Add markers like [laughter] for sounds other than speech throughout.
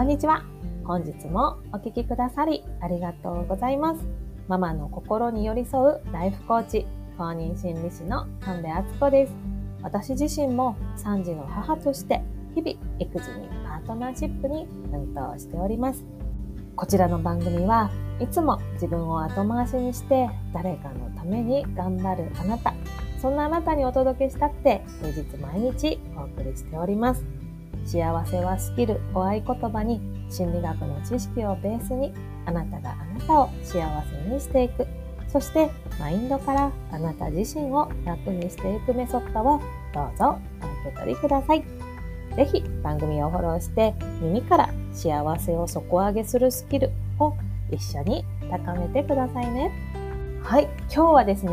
こんにちは。本日もお聞きくださりありがとうございます。ママの心に寄り添うライフコーチ、公認心理師の神戸敦子です。私自身も3児の母として日々育児にパートナーシップに奮闘しております。こちらの番組はいつも自分を後回しにして誰かのために頑張るあなた、そんなあなたにお届けしたくて平日毎日お送りしております。幸せはスキルを合言葉に心理学の知識をベースにあなたがあなたを幸せにしていく。そしてマインドからあなた自身を楽にしていくメソッドをどうぞお受け取りください。ぜひ番組をフォローして耳から幸せを底上げするスキルを一緒に高めてくださいね。はい、今日はですね、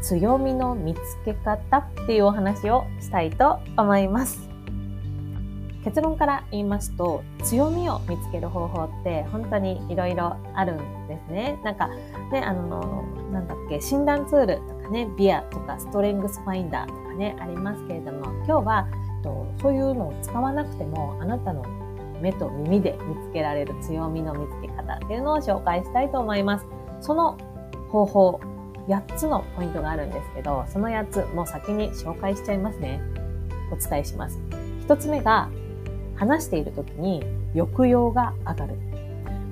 強みの見つけ方っていうお話をしたいと思います。結論から言いますと強みを見つける方法って本当にいろいろあるんですね。なんかね、あの、なんだっけ、診断ツールとかね、ビアとかストレングスファインダーとかね、ありますけれども、今日はとそういうのを使わなくてもあなたの目と耳で見つけられる強みの見つけ方っていうのを紹介したいと思います。その方法、8つのポイントがあるんですけど、その8つもう先に紹介しちゃいますね。お伝えします。1つ目が話している時に抑揚が上がる。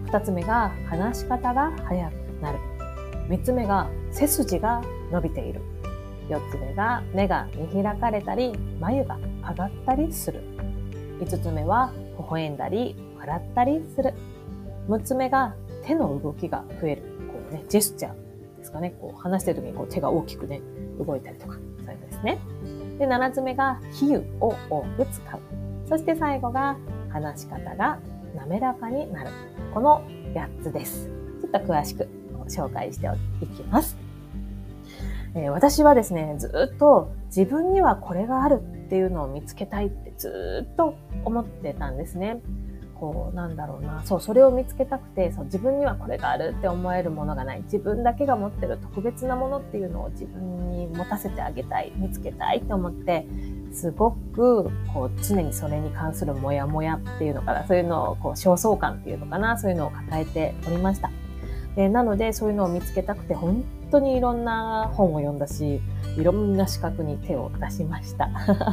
二つ目が話し方が速くなる。三つ目が背筋が伸びている。四つ目が目が見開かれたり、眉が上がったりする。五つ目は微笑んだり、笑ったりする。六つ目が手の動きが増える。こうね、ジェスチャーですかね。こう話してる時にこう手が大きくね、動いたりとか、そういうのですね。で、七つ目が比喩を多く使う。そして最後が話し方が滑らかになる。この8つです。ちょっと詳しく紹介していきます。えー、私はですね、ずっと自分にはこれがあるっていうのを見つけたいってずっと思ってたんですね。こう、なんだろうな。そう、それを見つけたくて、そう、自分にはこれがあるって思えるものがない。自分だけが持ってる特別なものっていうのを自分に持たせてあげたい、見つけたいって思って、すごくこう常にそれに関するモヤモヤっていうのかな、そういうのをこう焦燥感っていうのかな、そういうのを抱えておりました。でなのでそういうのを見つけたくて本当にいろんな本を読んだし、いろんな資格に手を出しました。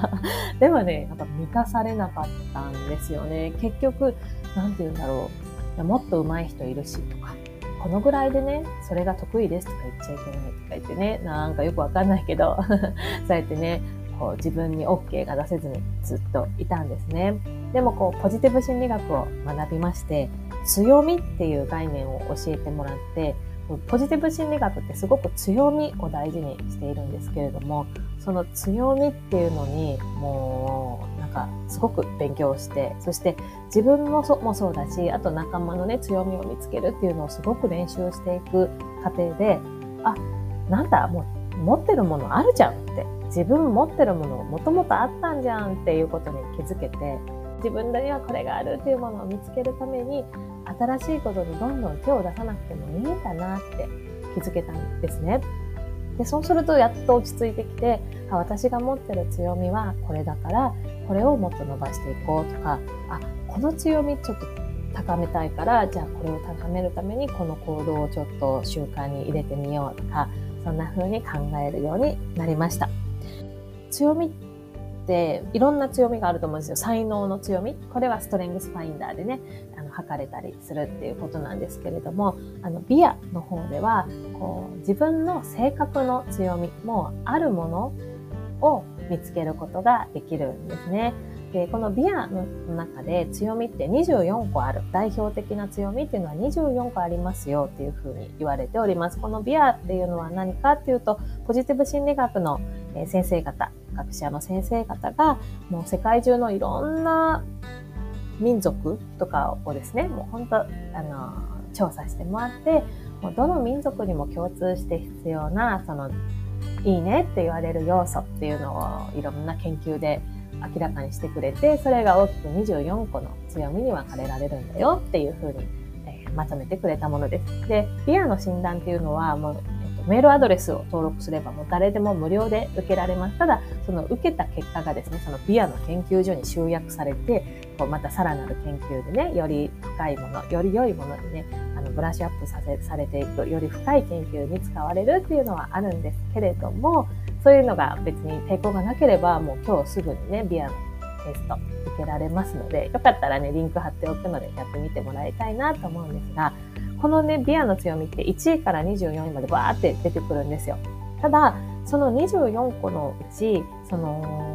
[laughs] でもね、やっぱ満たされなかったんですよね。結局、なんて言うんだろう。もっと上手い人いるしとか、このぐらいでね、それが得意ですとか言っちゃいけないとか言ってね、なんかよくわかんないけど、[laughs] そうやってね、こう自分に OK が出せずにずっといたんですね。でもこうポジティブ心理学を学びまして、強みっていう概念を教えてもらって、ポジティブ心理学ってすごく強みを大事にしているんですけれども、その強みっていうのにもうなんかすごく勉強して、そして自分もそもそうだし、あと仲間のね強みを見つけるっていうのをすごく練習していく過程で、あ、なんだ、もう持ってるものあるじゃんって自分持ってるものもともとあったんじゃんっていうことに気づけて自分にはこれがあるっていうものを見つけるために新しいことにどんどん手を出さなくてもいいんだなって気づけたんですね。でそうするとやっと落ち着いてきてあ私が持ってる強みはこれだからこれをもっと伸ばしていこうとかあこの強みちょっと高めたいからじゃあこれを高めるためにこの行動をちょっと習慣に入れてみようとかそんな風に考えるようになりました。強みっていろんな強みがあると思うんですよ。才能の強み。これはストレングスファインダーでね、あの、測れたりするっていうことなんですけれども、あの、ビアの方では、こう、自分の性格の強み、もあるものを見つけることができるんですね。で、このビアの中で強みって24個ある。代表的な強みっていうのは24個ありますよっていうふうに言われております。このビアっていうのは何かっていうと、ポジティブ心理学の先生方、学者の先生方が、もう世界中のいろんな民族とかをですね、もう本当、あの、調査してもらって、もうどの民族にも共通して必要な、その、いいねって言われる要素っていうのをいろんな研究で明らかにしてくれて、それが大きく24個の強みに分かれられるんだよっていうふうに、えー、まとめてくれたものです。で、ビアの診断っていうのは、もう、メールアドレスを登録すればもう誰でも無料で受けられます。ただ、その受けた結果がですね、そのビアの研究所に集約されて、こうまたさらなる研究でね、より深いもの、より良いものにね、あのブラッシュアップさせされていく、より深い研究に使われるっていうのはあるんですけれども、そういうのが別に抵抗がなければ、もう今日すぐにね、ビアのテスト受けられますので、よかったらね、リンク貼っておくのでやってみてもらいたいなと思うんですが、このね、ビアの強みって1位から24位までバーって出てくるんですよ。ただ、その24個のうち、その、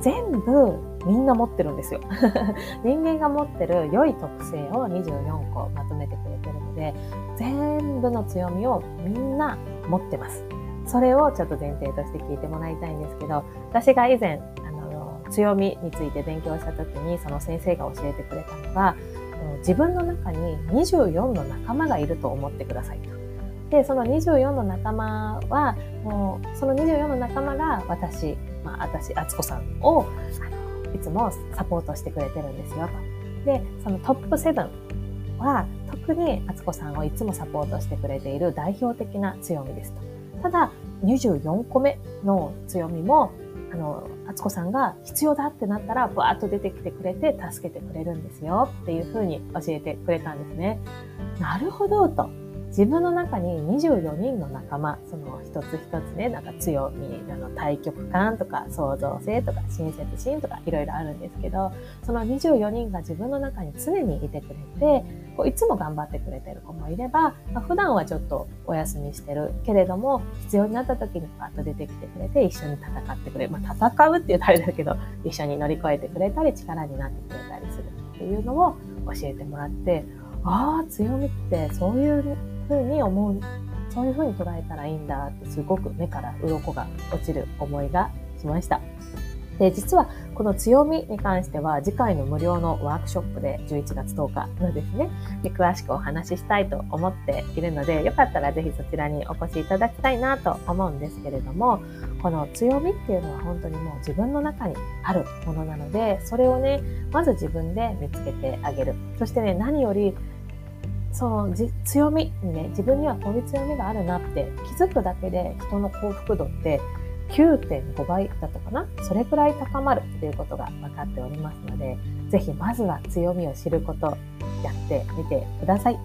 全部みんな持ってるんですよ。[laughs] 人間が持ってる良い特性を24個まとめてくれてるので、全部の強みをみんな持ってます。それをちょっと前提として聞いてもらいたいんですけど、私が以前、あの、強みについて勉強した時に、その先生が教えてくれたのが、自分の中に24の仲間がいると思ってくださいと。で、その24の仲間は、もう、その24の仲間が私、まあ、私、あつこさんを、あの、いつもサポートしてくれてるんですよと。で、そのトップ7は、特にあつこさんをいつもサポートしてくれている代表的な強みですと。ただ、24個目の強みも、あの、あつこさんが必要だってなったら、バーッと出てきてくれて助けてくれるんですよっていうふうに教えてくれたんですね。なるほど、と。自分の中に24人の仲間、その一つ一つね、なんか強み、あの、対極感とか創造性とか親切心とかいろいろあるんですけど、その24人が自分の中に常にいてくれて、こういつも頑張ってくれてる子もいれば、まあ、普段はちょっとお休みしてるけれども、必要になった時にパッと出てきてくれて、一緒に戦ってくれる。まあ、戦うって言うとあれだけど、一緒に乗り越えてくれたり、力になってくれたりするっていうのを教えてもらって、ああ、強みってそういうふうに思う、そういうふうに捉えたらいいんだってすごく目から鱗が落ちる思いがしました。で、実はこの強みに関しては次回の無料のワークショップで11月10日のですね、で詳しくお話ししたいと思っているので、よかったらぜひそちらにお越しいただきたいなと思うんですけれども、この強みっていうのは本当にもう自分の中にあるものなので、それをね、まず自分で見つけてあげる。そしてね、何よりその強みにね、自分にはこういう強みがあるなって気づくだけで人の幸福度って9.5倍だったかな？それくらい高まるっていうことが分かっておりますので、ぜひまずは強みを知ることやってみてください。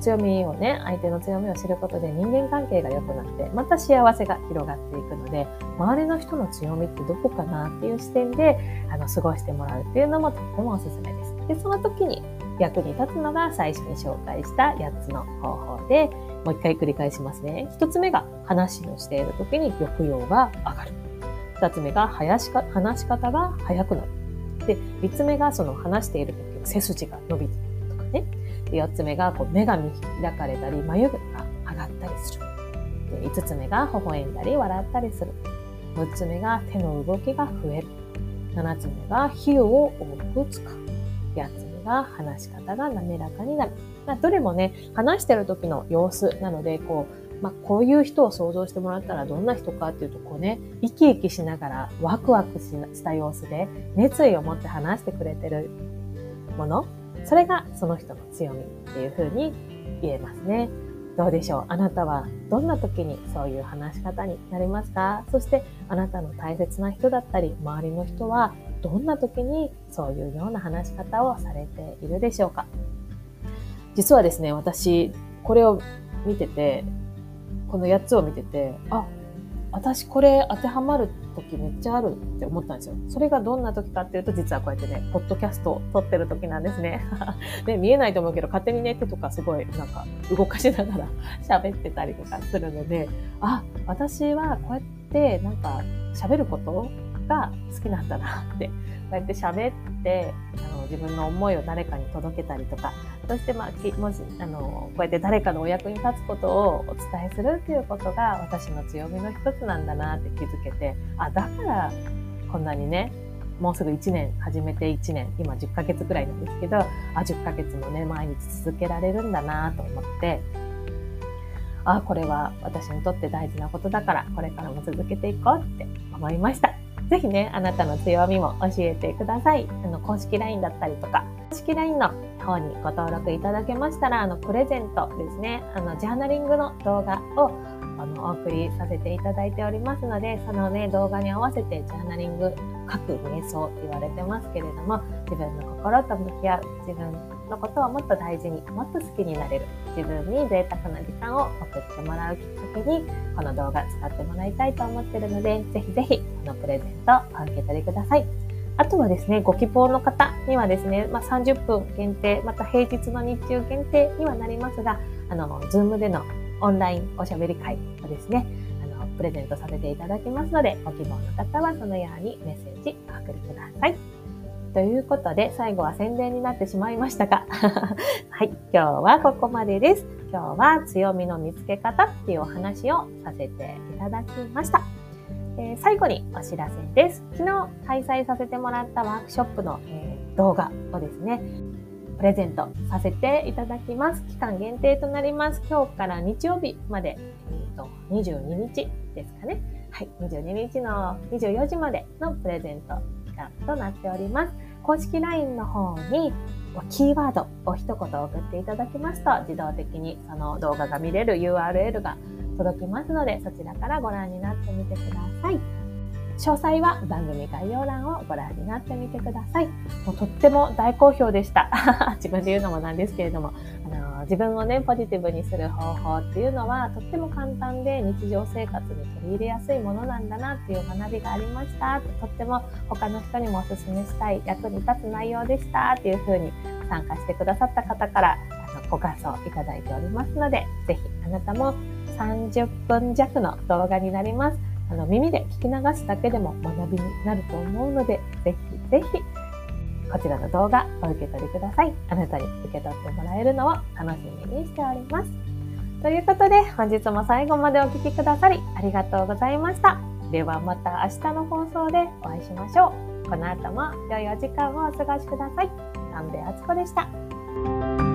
強みをね、相手の強みを知ることで人間関係が良くなって、また幸せが広がっていくので、周りの人の強みってどこかなっていう視点で、あの、過ごしてもらうっていうのもとってもおすすめです。で、その時に役に立つのが最初に紹介した8つの方法で、もう一回繰り返しますね。一つ目が話をしている時に抑揚が上がる。二つ目が話し方が速くなる。で、三つ目がその話している時の背筋が伸びてるとかね。で、四つ目がこう目が見開かれたり、眉毛が上がったりする。で、五つ目が微笑んだり笑ったりする。六つ目が手の動きが増える。七つ目が比喩を多く使う。八が話し方が滑らかになる。まあ、どれもね、話してる時の様子なので、こう、まあ、こういう人を想像してもらったらどんな人かっていうと、こうね、生き生きしながらワクワクした様子で熱意を持って話してくれてるもの、それがその人の強みっていうふうに言えますね。どうでしょう？あなたはどんな時にそういう話し方になりますか？そしてあなたの大切な人だったり周りの人はどんな時にそういうような話し方をされているでしょうか？実はですね、私、これを見てて、この8つを見てて、あ、私これ当てはまる時めっちゃあるって思ったんですよ。それがどんな時かっていうと、実はこうやってね、ポッドキャストを撮ってる時なんですね。[laughs] ね、見えないと思うけど、勝手にね、手とかすごいなんか動かしながら [laughs] 喋ってたりとかするので、あ、私はこうやってなんか喋ることが好きなんだなって、うやって喋って、あの自分の思いを誰かに届けたりとか、そしてまあ、もし、あの、こうやって誰かのお役に立つことをお伝えするっていうことが私の強みの一つなんだなって気づけて、あ、だからこんなにね、もうすぐ1年、始めて1年、今10ヶ月くらいなんですけど、あ、10ヶ月もね、毎日続けられるんだなと思って、あ、これは私にとって大事なことだから、これからも続けていこうって思いました。ぜひね、あなたの強みも教えてください。あの、公式 LINE だったりとか、公式 LINE の方にご登録いただけましたら、あの、プレゼントですね、あの、ジャーナリングの動画をあのお送りさせていただいておりますので、そのね、動画に合わせてジャーナリング、書く瞑想って言われてますけれども、自分の心と向き合う、自分のことをもっと大事に、もっと好きになれる、自分に贅沢な時間を送ってもらうきっかけに、この動画使ってもらいたいと思ってるので、ぜひぜひ、このプレゼントお受け取りください。あとはですね、ご希望の方にはですね、まあ、30分限定、また平日の日中限定にはなりますが、あの、ズームでのオンラインおしゃべり会をですね、あの、プレゼントさせていただきますので、ご希望の方はそのようにメッセージお送りください。ということで、最後は宣伝になってしまいましたが、[laughs] はい、今日はここまでです。今日は強みの見つけ方っていうお話をさせていただきました。えー、最後にお知らせです。昨日開催させてもらったワークショップの、えー、動画をですね、プレゼントさせていただきます。期間限定となります。今日から日曜日まで、えーと、22日ですかね。はい、22日の24時までのプレゼント間となっております。公式 LINE の方にキーワードを一言送っていただきますと、自動的にその動画が見れる URL が届きますので、そちらからご覧になってみてください。詳細は番組概要欄をご覧になってみてください。もうとっても大好評でした。[laughs] 自分で言うのもなんですけれども、あの自分をね、ポジティブにする方法っていうのはとっても簡単で日常生活に取り入れやすいものなんだなっていう学びがありました。とっても他の人にもお勧めしたい役に立つ内容でしたっていうふうに参加してくださった方からあのご感想いただいておりますので、ぜひあなたも30分弱の動画になります。あの耳で聞き流すだけでも学びになると思うので、ぜひぜひこちらの動画お受け取りください。あなたに受け取ってもらえるのを楽しみにしております。ということで、本日も最後までお聴きくださりありがとうございました。ではまた明日の放送でお会いしましょう。この後も良いお時間をお過ごしください。南米敦子でした。